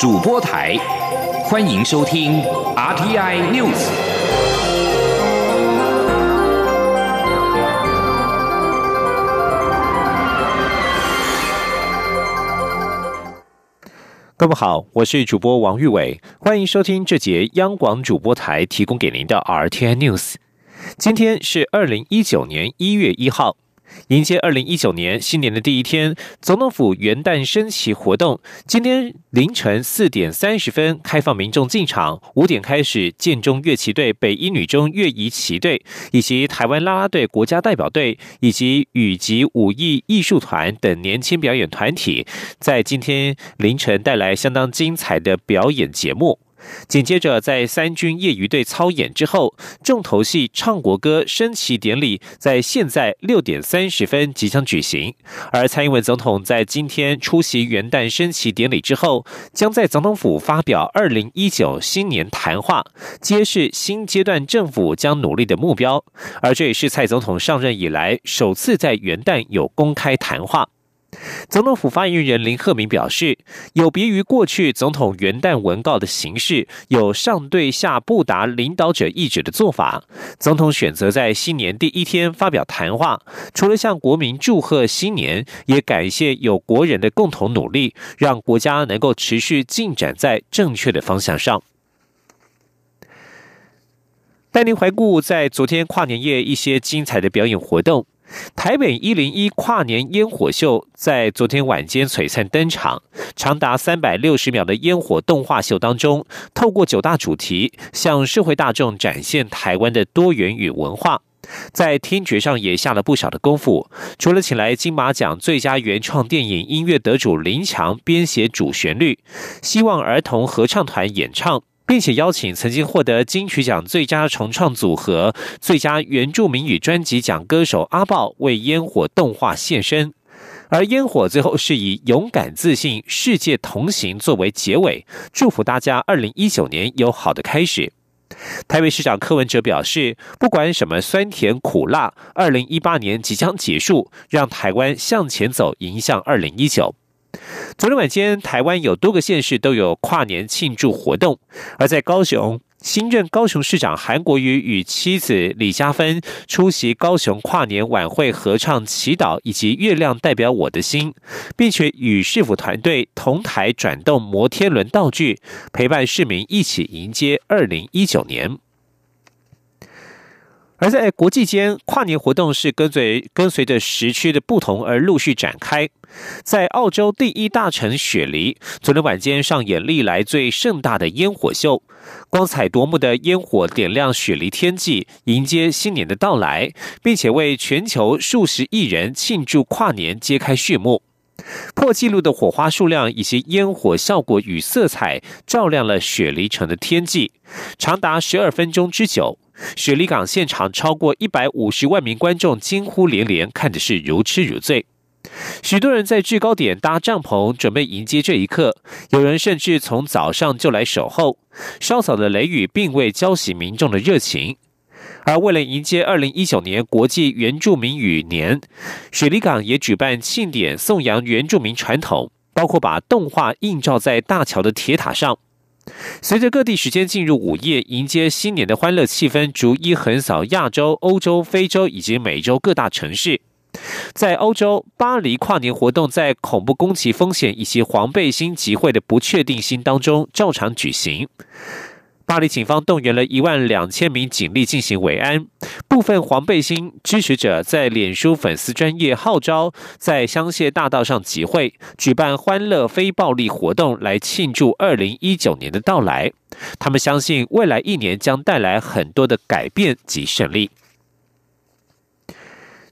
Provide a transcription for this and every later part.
主播台，欢迎收听 RTI News。各位好，我是主播王玉伟，欢迎收听这节央广主播台提供给您的 RTI News。今天是二零一九年一月一号。迎接二零一九年新年的第一天，总统府元旦升旗活动今天凌晨四点三十分开放民众进场，五点开始建中乐旗队、北一女中乐仪旗队以及台湾啦啦队国家代表队以及羽及武艺艺术团等年轻表演团体，在今天凌晨带来相当精彩的表演节目。紧接着，在三军业余队操演之后，重头戏唱国歌升旗典礼在现在六点三十分即将举行。而蔡英文总统在今天出席元旦升旗典礼之后，将在总统府发表二零一九新年谈话，揭示新阶段政府将努力的目标。而这也是蔡总统上任以来首次在元旦有公开谈话。总统府发言人林鹤鸣表示，有别于过去总统元旦文告的形式，有上对下不达领导者意志的做法。总统选择在新年第一天发表谈话，除了向国民祝贺新年，也感谢有国人的共同努力，让国家能够持续进展在正确的方向上。带您回顾在昨天跨年夜一些精彩的表演活动。台北一零一跨年烟火秀在昨天晚间璀璨登场，长达三百六十秒的烟火动画秀当中，透过九大主题向社会大众展现台湾的多元与文化，在听觉上也下了不少的功夫。除了请来金马奖最佳原创电影音乐得主林强编写主旋律，希望儿童合唱团演唱。并且邀请曾经获得金曲奖最佳重创组合、最佳原住民语专辑奖歌手阿豹为烟火动画现身，而烟火最后是以“勇敢自信，世界同行”作为结尾，祝福大家二零一九年有好的开始。台北市长柯文哲表示，不管什么酸甜苦辣，二零一八年即将结束，让台湾向前走，迎向二零一九。昨天晚间，台湾有多个县市都有跨年庆祝活动。而在高雄，新任高雄市长韩国瑜与妻子李嘉芬出席高雄跨年晚会，合唱《祈祷》以及《月亮代表我的心》，并且与市府团队同台转动摩天轮道具，陪伴市民一起迎接二零一九年。而在国际间，跨年活动是跟随跟随着时区的不同而陆续展开。在澳洲第一大城雪梨，昨天晚间上演历来最盛大的烟火秀，光彩夺目的烟火点亮雪梨天际，迎接新年的到来，并且为全球数十亿人庆祝跨年揭开序幕。破纪录的火花数量以及烟火效果与色彩，照亮了雪梨城的天际，长达十二分钟之久。雪梨港现场超过一百五十万名观众惊呼连连，看的是如痴如醉。许多人在制高点搭帐篷，准备迎接这一刻。有人甚至从早上就来守候。稍早的雷雨并未浇熄民众的热情。而为了迎接二零一九年国际原住民语年，雪梨港也举办庆典，颂扬原住民传统，包括把动画映照在大桥的铁塔上。随着各地时间进入午夜，迎接新年的欢乐气氛逐一横扫亚洲、欧洲、非洲以及美洲各大城市。在欧洲，巴黎跨年活动在恐怖攻击风险以及黄背心集会的不确定性当中照常举行。巴黎警方动员了一万两千名警力进行维安，部分黄背心支持者在脸书粉丝专业号召在香榭大道上集会，举办欢乐非暴力活动来庆祝二零一九年的到来。他们相信未来一年将带来很多的改变及胜利。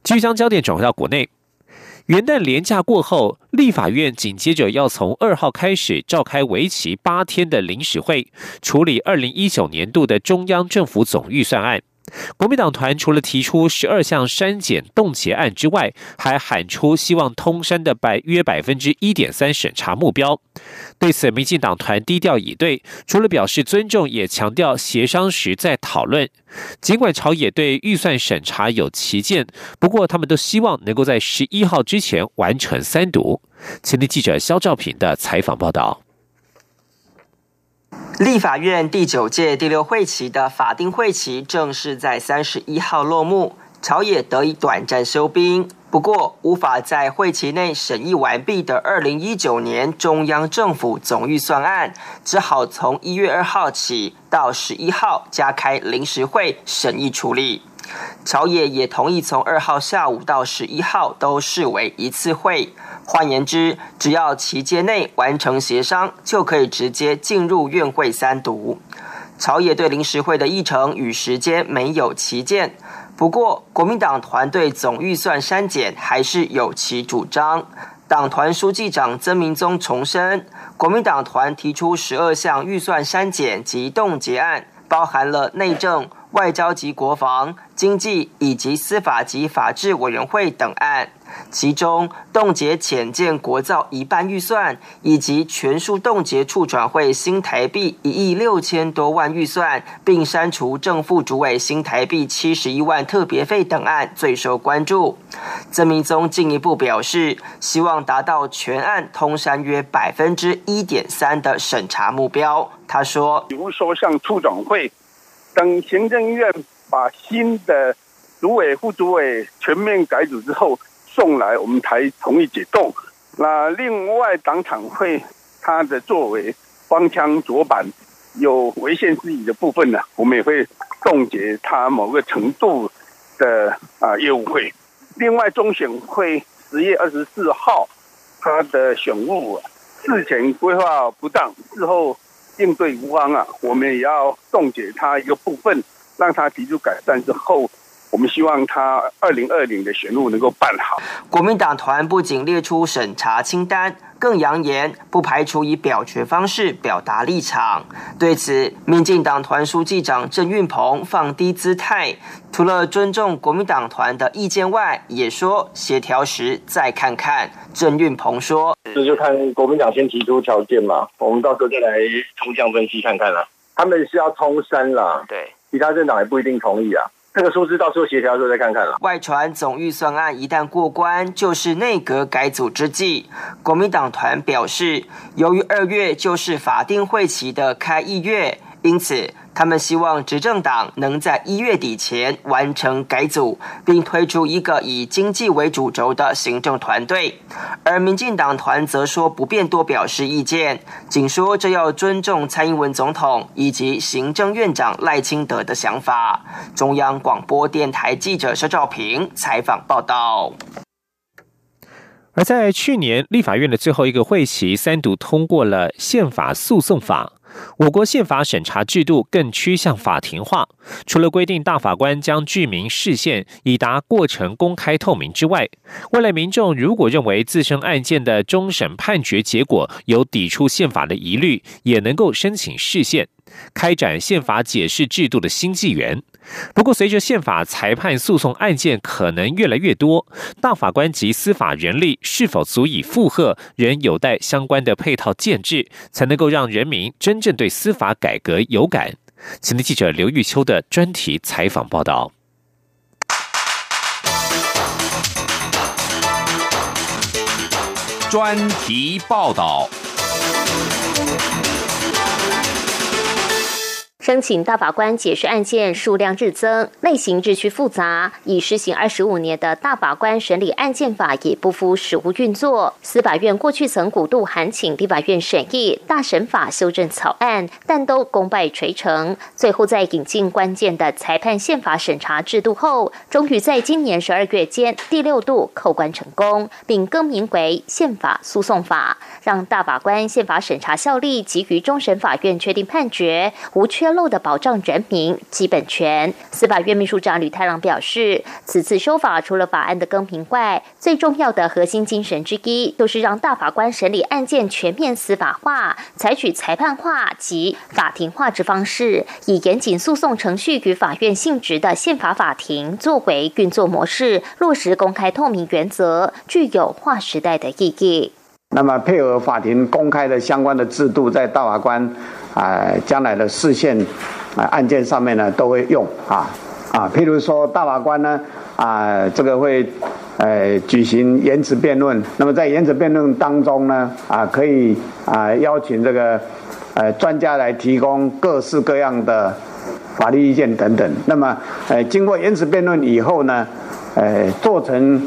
继续将焦点转回到国内。元旦连假过后，立法院紧接着要从二号开始召开为期八天的临时会，处理二零一九年度的中央政府总预算案。国民党团除了提出十二项删减冻结案之外，还喊出希望通删的百约百分之一点三审查目标。对此，民进党团低调以对，除了表示尊重，也强调协商时再讨论。尽管朝野对预算审查有旗舰，不过他们都希望能够在十一号之前完成三读。前天记者肖兆平的采访报道。立法院第九届第六会期的法定会期正式在三十一号落幕，朝野得以短暂休兵。不过，无法在会期内审议完毕的二零一九年中央政府总预算案，只好从一月二号起到十一号加开临时会审议处理。朝野也同意从二号下午到十一号都视为一次会。换言之，只要期间内完成协商，就可以直接进入院会三读。朝野对临时会的议程与时间没有旗舰，不过国民党团队总预算删减还是有其主张。党团书记长曾明宗重申，国民党团提出十二项预算删减及冻结案，包含了内政。外交及国防、经济以及司法及法制委员会等案，其中冻结浅见国造一半预算，以及全数冻结处转会新台币一亿六千多万预算，并删除正副主委新台币七十一万特别费等案最受关注。曾明宗进一步表示，希望达到全案通删约百分之一点三的审查目标。他说：“比如说像处转会。”等行政院把新的主委、副主委全面改组之后送来，我们才同意解冻。那另外党产会它的作为方腔左板有违宪之疑的部分呢，我们也会冻结它某个程度的啊业务会。另外中选会十月二十四号它的选务事前规划不当，事后。应对无方啊，我们也要冻结它一个部分，让它提出改善之后，我们希望他二零二零的选务能够办好。国民党团不仅列出审查清单。更扬言，不排除以表决方式表达立场。对此，民进党团书记长郑运鹏放低姿态，除了尊重国民党团的意见外，也说协调时再看看。郑运鹏说：“这就看国民党先提出条件嘛，我们到时候再来抽象分析看看啦。他们是要通山啦，对，其他政党也不一定同意啊。”这个数字到时候协调的时候再看看了。外传总预算案一旦过关，就是内阁改组之际。国民党团表示，由于二月就是法定会期的开议月，因此。他们希望执政党能在一月底前完成改组，并推出一个以经济为主轴的行政团队。而民进党团则说不便多表示意见，仅说这要尊重蔡英文总统以及行政院长赖清德的想法。中央广播电台记者肖兆平采访报道。而在去年立法院的最后一个会期，三读通过了宪法诉讼法。我国宪法审查制度更趋向法庭化，除了规定大法官将具名视线，以达过程公开透明之外，未来民众如果认为自身案件的终审判决结果有抵触宪法的疑虑，也能够申请释宪。开展宪法解释制度的新纪元。不过，随着宪法裁判诉讼案件可能越来越多，大法官及司法人力是否足以负荷，仍有待相关的配套建制，才能够让人民真正对司法改革有感。前天记者刘玉秋的专题采访报道。专题报道。申请大法官解释案件数量日增，类型日趋复杂。已施行二十五年的大法官审理案件法也不敷实务运作。司法院过去曾鼓度函请立法院审议大审法修正草案，但都功败垂成。最后在引进关键的裁判宪法审查制度后，终于在今年十二月间第六度扣关成功，并更名为宪法诉讼法，让大法官宪法审查效力基于终审法院确定判决，无缺。漏的保障人民基本权。司法院秘书长吕太郎表示，此次修法除了法案的更平外，最重要的核心精神之一，就是让大法官审理案件全面司法化，采取裁判化及法庭化之方式，以严谨诉讼程序与法院性质的宪法法庭作为运作模式，落实公开透明原则，具有划时代的意义。那么，配合法庭公开的相关的制度，在大法官。啊，将来的视线啊案件上面呢都会用啊啊，譬如说大法官呢啊，这个会呃举行言辞辩论，那么在言辞辩论当中呢啊，可以啊邀请这个呃专家来提供各式各样的法律意见等等。那么，呃，经过言辞辩论以后呢，呃，做成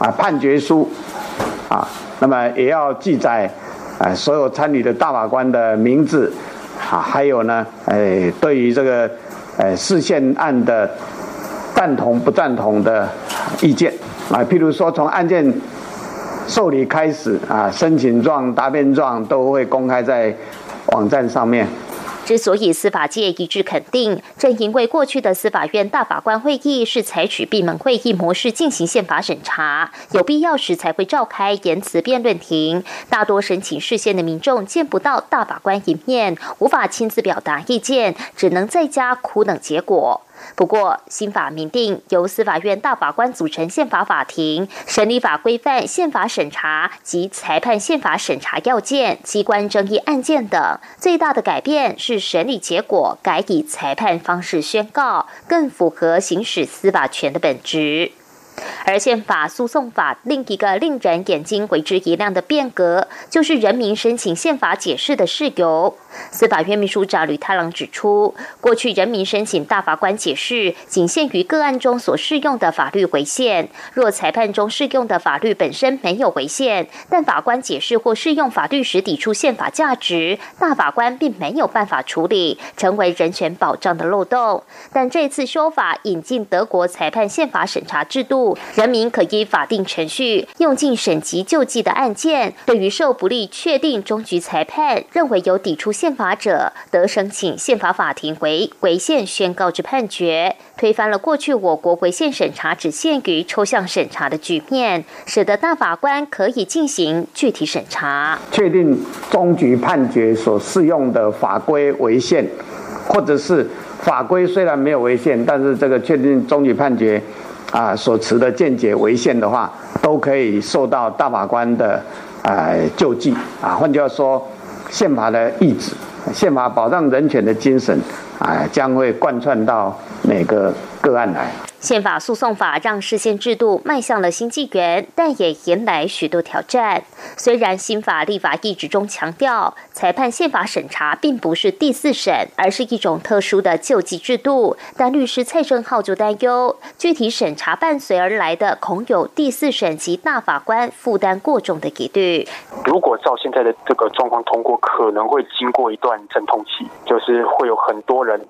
啊判决书啊，那么也要记载啊所有参与的大法官的名字啊，还有呢，呃，对于这个呃事件案的赞同不赞同的意见啊，譬如说从案件。受理开始啊，申请状、答辩状都会公开在网站上面。之所以司法界一致肯定，正因为过去的司法院大法官会议是采取闭门会议模式进行宪法审查，有必要时才会召开言辞辩论庭。大多申请视线的民众见不到大法官一面，无法亲自表达意见，只能在家苦等结果。不过，新法明定由司法院大法官组成宪法法庭，审理法规范宪法审查及裁判宪法审查要件、机关争议案件等。最大的改变是审理结果改以裁判方式宣告，更符合行使司法权的本质。而宪法诉讼法另一个令人眼睛为之一亮的变革，就是人民申请宪法解释的事由。司法院秘书长吕太郎指出，过去人民申请大法官解释，仅限于个案中所适用的法律违宪；若裁判中适用的法律本身没有违宪，但法官解释或适用法律时抵触宪法价值，大法官并没有办法处理，成为人权保障的漏洞。但这次修法引进德国裁判宪法审查制度。人民可依法定程序用尽审级救济的案件，对于受不利确定终局裁判认为有抵触宪法者，得申请宪法法庭为违宪宣告之判决，推翻了过去我国违宪审查只限于抽象审查的局面，使得大法官可以进行具体审查，确定终局判决所适用的法规违宪，或者是法规虽然没有违宪，但是这个确定终局判决。啊，所持的见解违宪的话，都可以受到大法官的呃救济啊。换句话说，宪法的意志，宪法保障人权的精神啊，将会贯穿到每个个案来。宪法诉讼法让视线制度迈向了新纪元，但也迎来许多挑战。虽然新法立法意旨中强调，裁判宪法审查并不是第四审，而是一种特殊的救济制度，但律师蔡正浩就担忧，具体审查伴随而来的恐有第四审及大法官负担过重的疑虑。如果照现在的这个状况通过，可能会经过一段阵痛期，就是会有很多人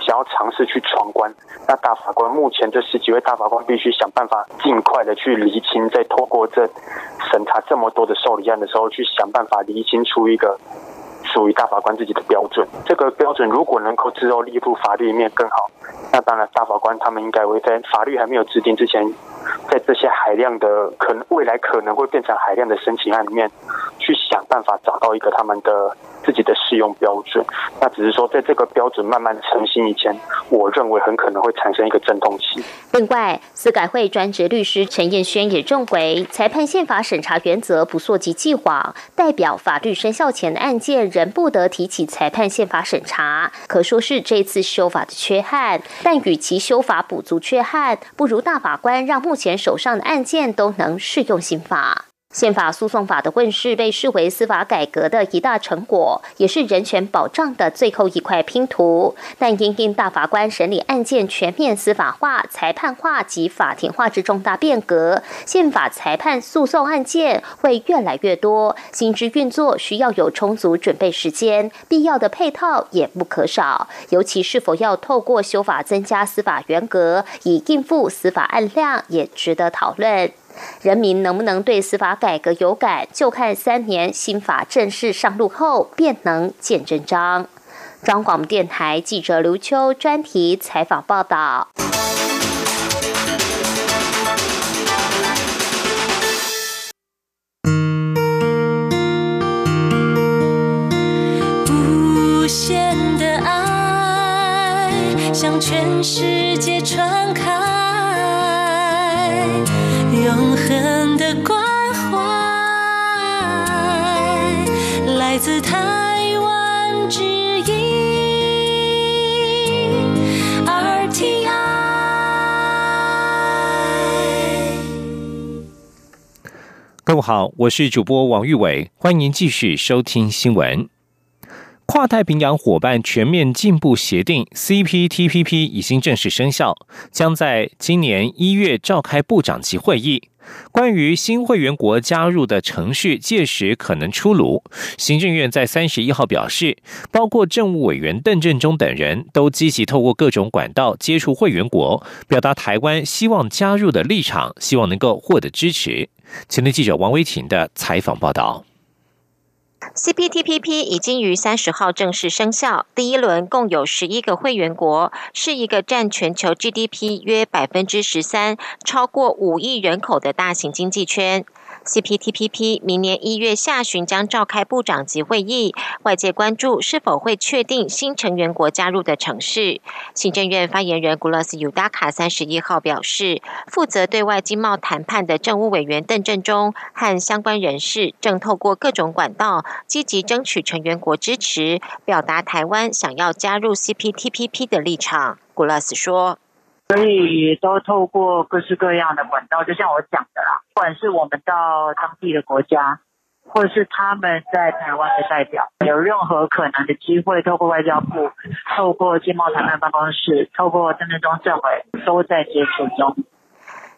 想要尝试去闯关。那大法官目前这十几位大法官必须想办法尽快的去厘清，在透过这审查这么多的受理案的时候，去想办法厘清出一个属于大法官自己的标准。这个标准如果能够之后列入法律里面更好。那当然，大法官他们应该会在法律还没有制定之前，在这些海量的可能未来可能会变成海量的申请案里面，去想办法找到一个他们的。自己的适用标准，那只是说在这个标准慢慢成型以前，我认为很可能会产生一个阵痛期。另外，司改会专职律师陈彦轩也认为，裁判宪法审查原则不溯及既往，代表法律生效前的案件仍不得提起裁判宪法审查，可说是这次修法的缺憾。但与其修法补足缺憾，不如大法官让目前手上的案件都能适用新法。宪法诉讼法的问世被视为司法改革的一大成果，也是人权保障的最后一块拼图。但因应大法官审理案件全面司法化、裁判化及法庭化之重大变革，宪法裁判诉讼案件会越来越多，新制运作需要有充足准备时间，必要的配套也不可少。尤其是否要透过修法增加司法员格，以应付司法案量，也值得讨论。人民能不能对司法改革有感，就看三年新法正式上路后便能见真章。中广电台记者刘秋专题采访报道。无限的爱向全世界传开。永恒的关怀，来自台湾之音 RTI。各位好，我是主播王玉伟，欢迎继续收听新闻。跨太平洋伙伴全面进步协定 （CPTPP） 已经正式生效，将在今年一月召开部长级会议。关于新会员国加入的程序，届时可能出炉。行政院在三十一号表示，包括政务委员邓振中等人都积极透过各种管道接触会员国，表达台湾希望加入的立场，希望能够获得支持。前天记者王威婷的采访报道。CPTPP 已经于三十号正式生效，第一轮共有十一个会员国，是一个占全球 GDP 约百分之十三、超过五亿人口的大型经济圈。CPTPP 明年一月下旬将召开部长级会议，外界关注是否会确定新成员国加入的城市。行政院发言人古勒斯尤达卡三十一号表示，负责对外经贸谈判的政务委员邓振中和相关人士正透过各种管道积极争取成员国支持，表达台湾想要加入 CPTPP 的立场。古勒斯说。所以都透过各式各样的管道，就像我讲的啦，不管是我们到当地的国家，或者是他们在台湾的代表，有任何可能的机会，透过外交部、透过经贸谈判办公室、透过郑振中政委，都在接触中。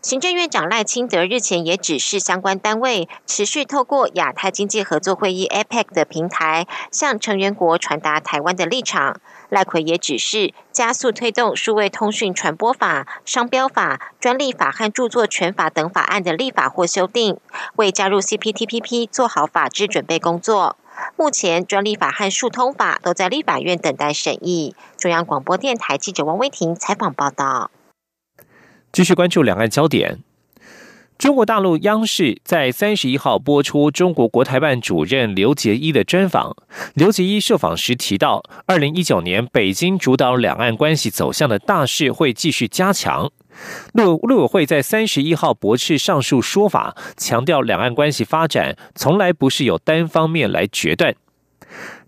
行政院长赖清德日前也指示相关单位持续透过亚太经济合作会议 （APEC） 的平台，向成员国传达台湾的立场。赖奎也指示加速推动数位通讯传播法、商标法、专利法和著作权法等法案的立法或修订，为加入 CPTPP 做好法制准备工作。目前专利法和数通法都在立法院等待审议。中央广播电台记者王威婷采访报道。继续关注两岸焦点。中国大陆央视在三十一号播出中国国台办主任刘杰一的专访。刘杰一受访时提到，二零一九年北京主导两岸关系走向的大势会继续加强。陆陆委会在三十一号驳斥上述说法，强调两岸关系发展从来不是由单方面来决断。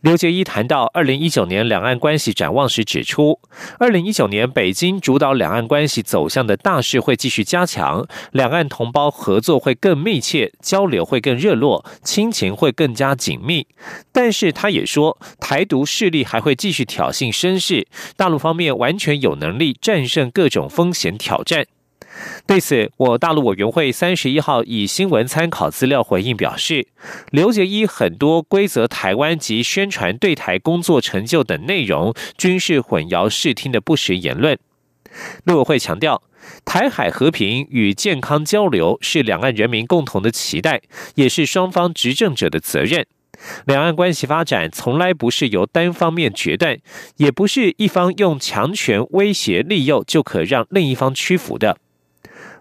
刘杰一谈到二零一九年两岸关系展望时指出，二零一九年北京主导两岸关系走向的大势会继续加强，两岸同胞合作会更密切，交流会更热络，亲情会更加紧密。但是他也说，台独势力还会继续挑衅声势，大陆方面完全有能力战胜各种风险挑战。对此，我大陆委员会三十一号以新闻参考资料回应表示，刘杰一很多规则台湾及宣传对台工作成就等内容，均是混淆视听的不实言论。陆委会强调，台海和平与健康交流是两岸人民共同的期待，也是双方执政者的责任。两岸关系发展从来不是由单方面决断，也不是一方用强权威胁利诱就可让另一方屈服的。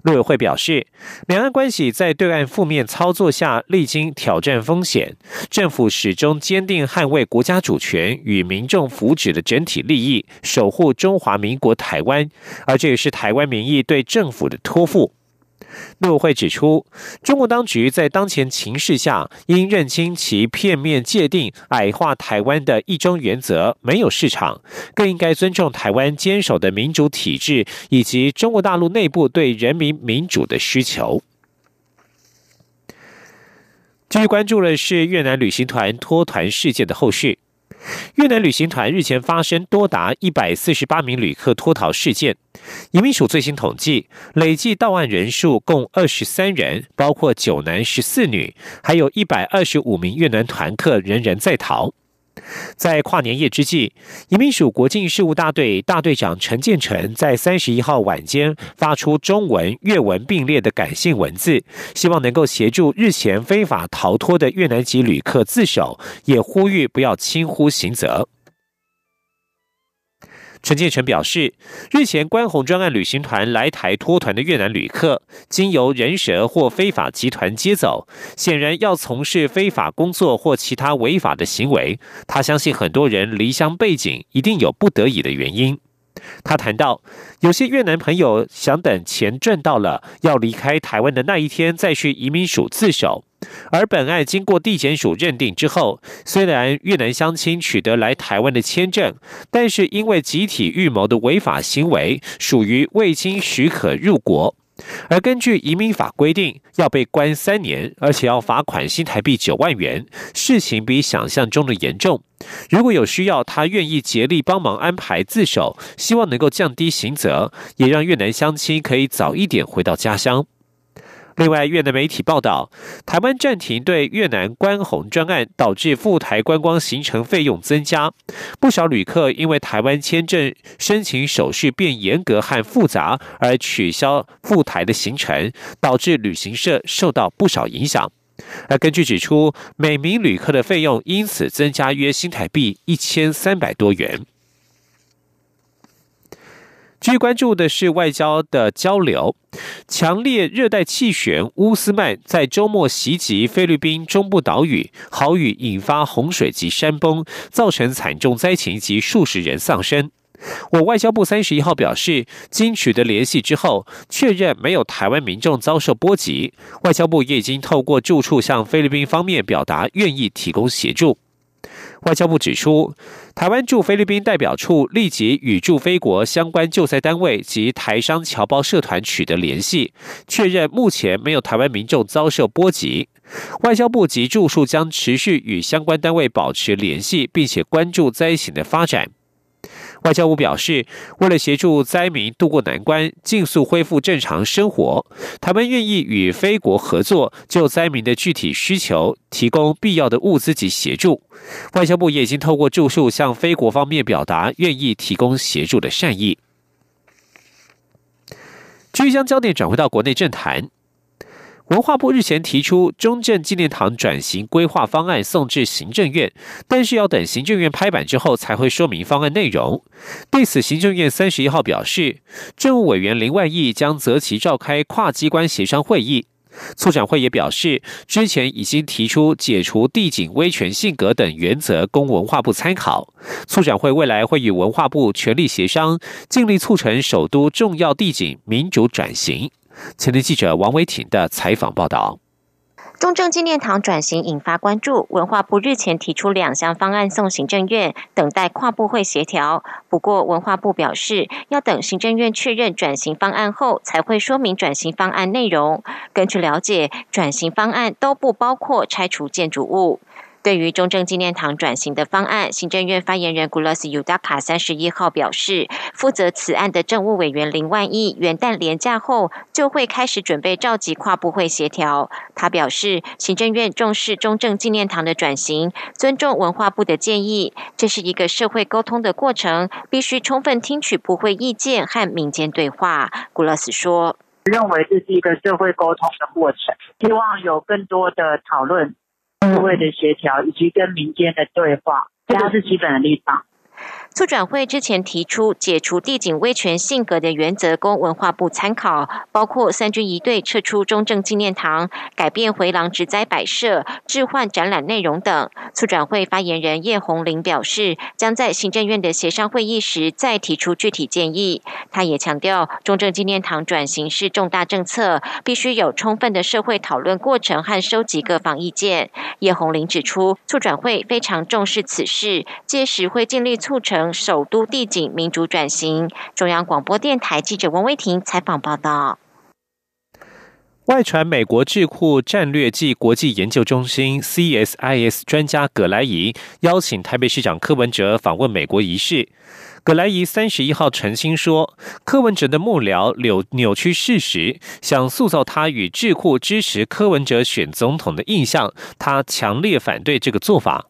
陆委会表示，两岸关系在对岸负面操作下历经挑战风险，政府始终坚定捍卫国家主权与民众福祉的整体利益，守护中华民国台湾，而这也是台湾民意对政府的托付。陆委会指出，中国当局在当前情势下，应认清其片面界定、矮化台湾的一中原则没有市场，更应该尊重台湾坚守的民主体制以及中国大陆内部对人民民主的需求。继续关注的是越南旅行团脱团事件的后续。越南旅行团日前发生多达一百四十八名旅客脱逃事件，移民署最新统计，累计到案人数共二十三人，包括九男十四女，还有一百二十五名越南团客仍然在逃。在跨年夜之际，移民署国境事务大队大队长陈建成在三十一号晚间发出中文、粤文并列的感性文字，希望能够协助日前非法逃脱的越南籍旅客自首，也呼吁不要轻忽刑责。陈建全表示，日前关宏专案旅行团来台脱团的越南旅客，经由人蛇或非法集团接走，显然要从事非法工作或其他违法的行为。他相信很多人离乡背景一定有不得已的原因。他谈到，有些越南朋友想等钱赚到了，要离开台湾的那一天再去移民署自首。而本案经过地检署认定之后，虽然越南乡亲取得来台湾的签证，但是因为集体预谋的违法行为，属于未经许可入国，而根据移民法规定，要被关三年，而且要罚款新台币九万元，事情比想象中的严重。如果有需要，他愿意竭力帮忙安排自首，希望能够降低刑责，也让越南乡亲可以早一点回到家乡。另外，越南媒体报道，台湾暂停对越南关红专案，导致赴台观光行程费用增加。不少旅客因为台湾签证申请手续变严格和复杂，而取消赴台的行程，导致旅行社受到不少影响。而根据指出，每名旅客的费用因此增加约新台币一千三百多元。需关注的是外交的交流。强烈热带气旋乌斯曼在周末袭击菲律宾中部岛屿，豪雨引发洪水及山崩，造成惨重灾情及数十人丧生。我外交部三十一号表示，经取得联系之后，确认没有台湾民众遭受波及。外交部也已经透过驻处向菲律宾方面表达愿意提供协助。外交部指出，台湾驻菲律宾代表处立即与驻菲国相关救灾单位及台商侨胞社团取得联系，确认目前没有台湾民众遭受波及。外交部及驻处将持续与相关单位保持联系，并且关注灾情的发展。外交部表示，为了协助灾民渡过难关，尽速恢复正常生活，台湾愿意与非国合作，就灾民的具体需求提供必要的物资及协助。外交部也已经透过著述向非国方面表达愿意提供协助的善意。继续将焦点转回到国内政坛。文化部日前提出中正纪念堂转型规划方案送至行政院，但是要等行政院拍板之后才会说明方案内容。对此，行政院三十一号表示，政务委员林万益将择期召开跨机关协商会议。促展会也表示，之前已经提出解除地景威权性格等原则，供文化部参考。促展会未来会与文化部全力协商，尽力促成首都重要地景民主转型。前天记者王维挺的采访报道。中正纪念堂转型引发关注，文化部日前提出两项方案送行政院，等待跨部会协调。不过，文化部表示，要等行政院确认转型方案后，才会说明转型方案内容。根据了解，转型方案都不包括拆除建筑物。对于中正纪念堂转型的方案，行政院发言人古勒斯尤达卡三十一号表示，负责此案的政务委员林万亿元旦连假后就会开始准备召集跨部会协调。他表示，行政院重视中正纪念堂的转型，尊重文化部的建议，这是一个社会沟通的过程，必须充分听取部会意见和民间对话。古勒斯说：“认为这是一个社会沟通的过程，希望有更多的讨论。”部会的协调以及跟民间的对话，这是基本的立场。促转会之前提出解除地景威权性格的原则，供文化部参考，包括三军一队撤出中正纪念堂、改变回廊植栽摆设、置换展览内容等。促转会发言人叶红玲表示，将在行政院的协商会议时再提出具体建议。他也强调，中正纪念堂转型是重大政策，必须有充分的社会讨论过程和收集各方意见。叶红玲指出，促转会非常重视此事，届时会尽力促成。首都地景民主转型。中央广播电台记者王威婷采访报道。外传美国智库战略暨国际研究中心 （CSIS） 专家葛莱仪邀请台北市长柯文哲访问美国一事。葛莱仪三十一号澄清说，柯文哲的幕僚扭扭曲事实，想塑造他与智库支持柯文哲选总统的印象，他强烈反对这个做法。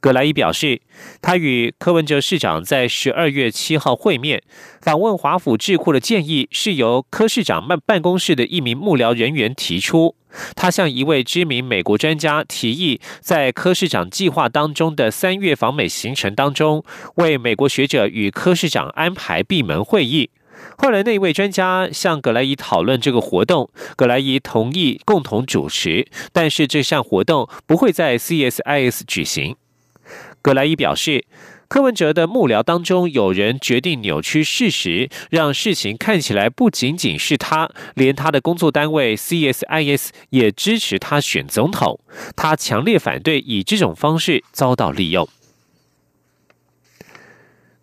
葛莱伊表示，他与柯文哲市长在十二月七号会面，访问华府智库的建议是由柯市长办办公室的一名幕僚人员提出。他向一位知名美国专家提议，在柯市长计划当中的三月访美行程当中，为美国学者与柯市长安排闭门会议。后来，那位专家向葛莱伊讨论这个活动，葛莱伊同意共同主持，但是这项活动不会在 CSIS 举行。葛莱伊表示，柯文哲的幕僚当中有人决定扭曲事实，让事情看起来不仅仅是他，连他的工作单位 CSIS 也支持他选总统。他强烈反对以这种方式遭到利用。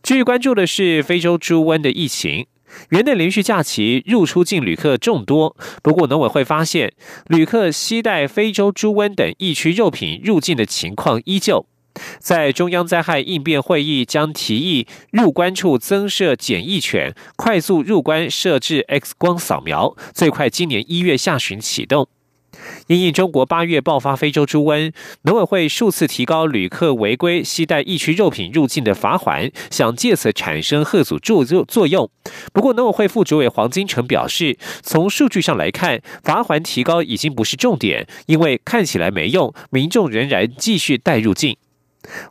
继续关注的是非洲猪瘟的疫情。元旦连续假期入出境旅客众多，不过农委会发现，旅客携带非洲猪瘟等疫区肉品入境的情况依旧。在中央灾害应变会议将提议入关处增设检疫犬，快速入关设置 X 光扫描，最快今年一月下旬启动。因应中国八月爆发非洲猪瘟，农委会数次提高旅客违规携带疫区肉品入境的罚款，想借此产生贺阻作作用。不过，农委会副主委黄金城表示，从数据上来看，罚款提高已经不是重点，因为看起来没用，民众仍然继续带入境。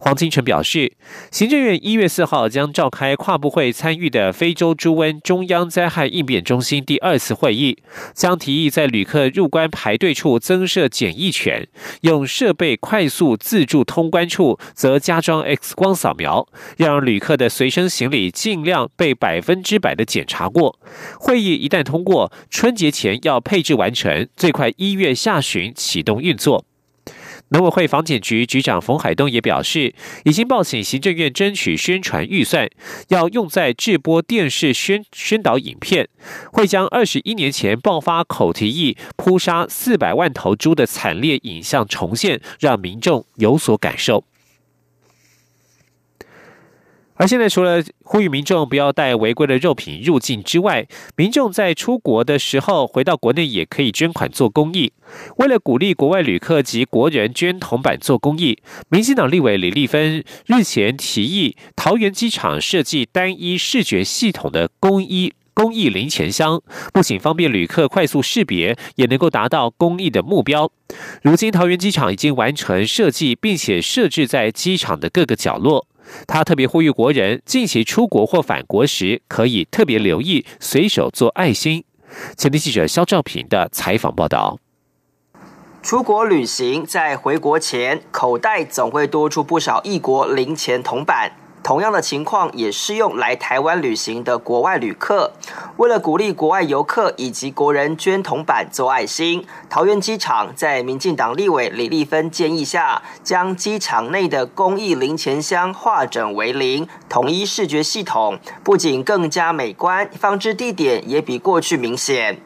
黄金城表示，行政院一月四号将召开跨部会参与的非洲猪瘟中央灾害应变中心第二次会议，将提议在旅客入关排队处增设检疫犬，用设备快速自助通关处则加装 X 光扫描，让旅客的随身行李尽量被百分之百的检查过。会议一旦通过，春节前要配置完成，最快一月下旬启动运作。农委会房检局局长冯海东也表示，已经报请行政院争取宣传预算，要用在制播电视宣宣导影片，会将二十一年前爆发口蹄疫扑杀四百万头猪的惨烈影像重现，让民众有所感受。而现在，除了呼吁民众不要带违规的肉品入境之外，民众在出国的时候回到国内也可以捐款做公益。为了鼓励国外旅客及国人捐铜板做公益，民进党立委李立芬日前提议，桃园机场设计单一视觉系统的公益公益零钱箱，不仅方便旅客快速识别，也能够达到公益的目标。如今，桃园机场已经完成设计，并且设置在机场的各个角落。他特别呼吁国人近期出国或返国时，可以特别留意，随手做爱心。前天记者肖兆平的采访报道：出国旅行，在回国前，口袋总会多出不少异国零钱铜板。同样的情况也适用来台湾旅行的国外旅客。为了鼓励国外游客以及国人捐铜板做爱心，桃园机场在民进党立委李立芬建议下，将机场内的公益零钱箱化整为零，统一视觉系统，不仅更加美观，放置地点也比过去明显。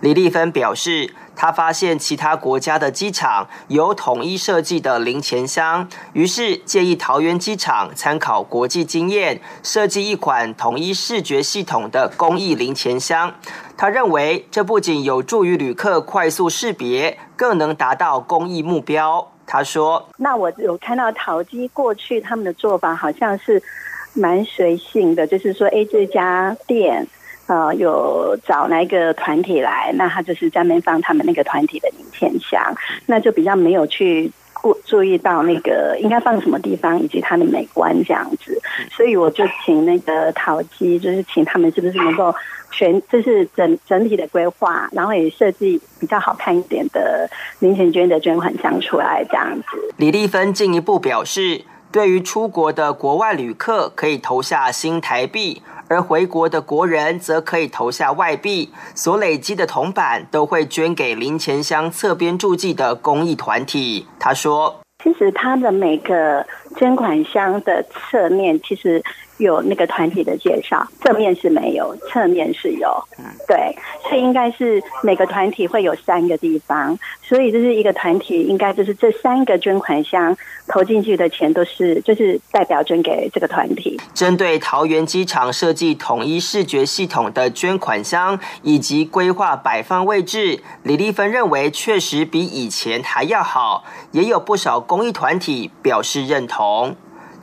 李立芬表示。他发现其他国家的机场有统一设计的零钱箱，于是建议桃园机场参考国际经验，设计一款统一视觉系统的公益零钱箱。他认为这不仅有助于旅客快速识别，更能达到公益目标。他说：“那我有看到淘机过去他们的做法好像是蛮随性的，就是说，哎，这家店。”呃，有找那一个团体来，那他就是专门放他们那个团体的零钱箱，那就比较没有去顾注意到那个应该放什么地方以及它的美观这样子，所以我就请那个陶机，就是请他们是不是能够全，就是整整体的规划，然后也设计比较好看一点的零钱捐的捐款箱出来这样子。李丽芬进一步表示，对于出国的国外旅客，可以投下新台币。而回国的国人则可以投下外币，所累积的铜板都会捐给零钱箱侧边注记的公益团体。他说：“其实他的每个捐款箱的侧面，其实。”有那个团体的介绍，正面是没有，侧面是有。嗯，对，所以应该是每个团体会有三个地方，所以这是一个团体，应该就是这三个捐款箱投进去的钱都是，就是代表捐给这个团体。针对桃园机场设计统一视觉系统的捐款箱以及规划摆放位置，李丽芬认为确实比以前还要好，也有不少公益团体表示认同。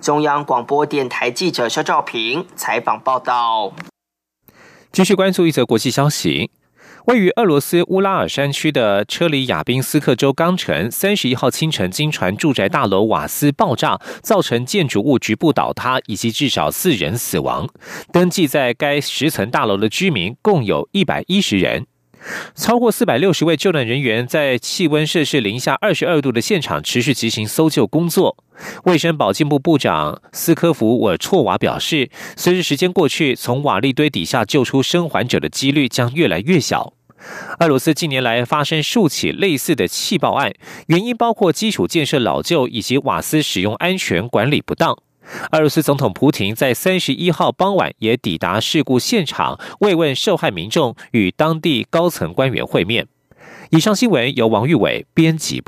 中央广播电台记者肖兆平采访报道。继续关注一则国际消息：位于俄罗斯乌拉尔山区的车里亚宾斯克州钢城，三十一号清晨，经传住宅大楼瓦斯爆炸，造成建筑物局部倒塌，以及至少四人死亡。登记在该十层大楼的居民共有一百一十人。超过四百六十位救援人员在气温摄氏零下二十二度的现场持续执行搜救工作。卫生保健部部长斯科弗沃措瓦表示，随着时间过去，从瓦砾堆底下救出生还者的几率将越来越小。俄罗斯近年来发生数起类似的气爆案，原因包括基础建设老旧以及瓦斯使用安全管理不当。俄罗斯总统普京在三十一号傍晚也抵达事故现场，慰问受害民众，与当地高层官员会面。以上新闻由王玉伟编辑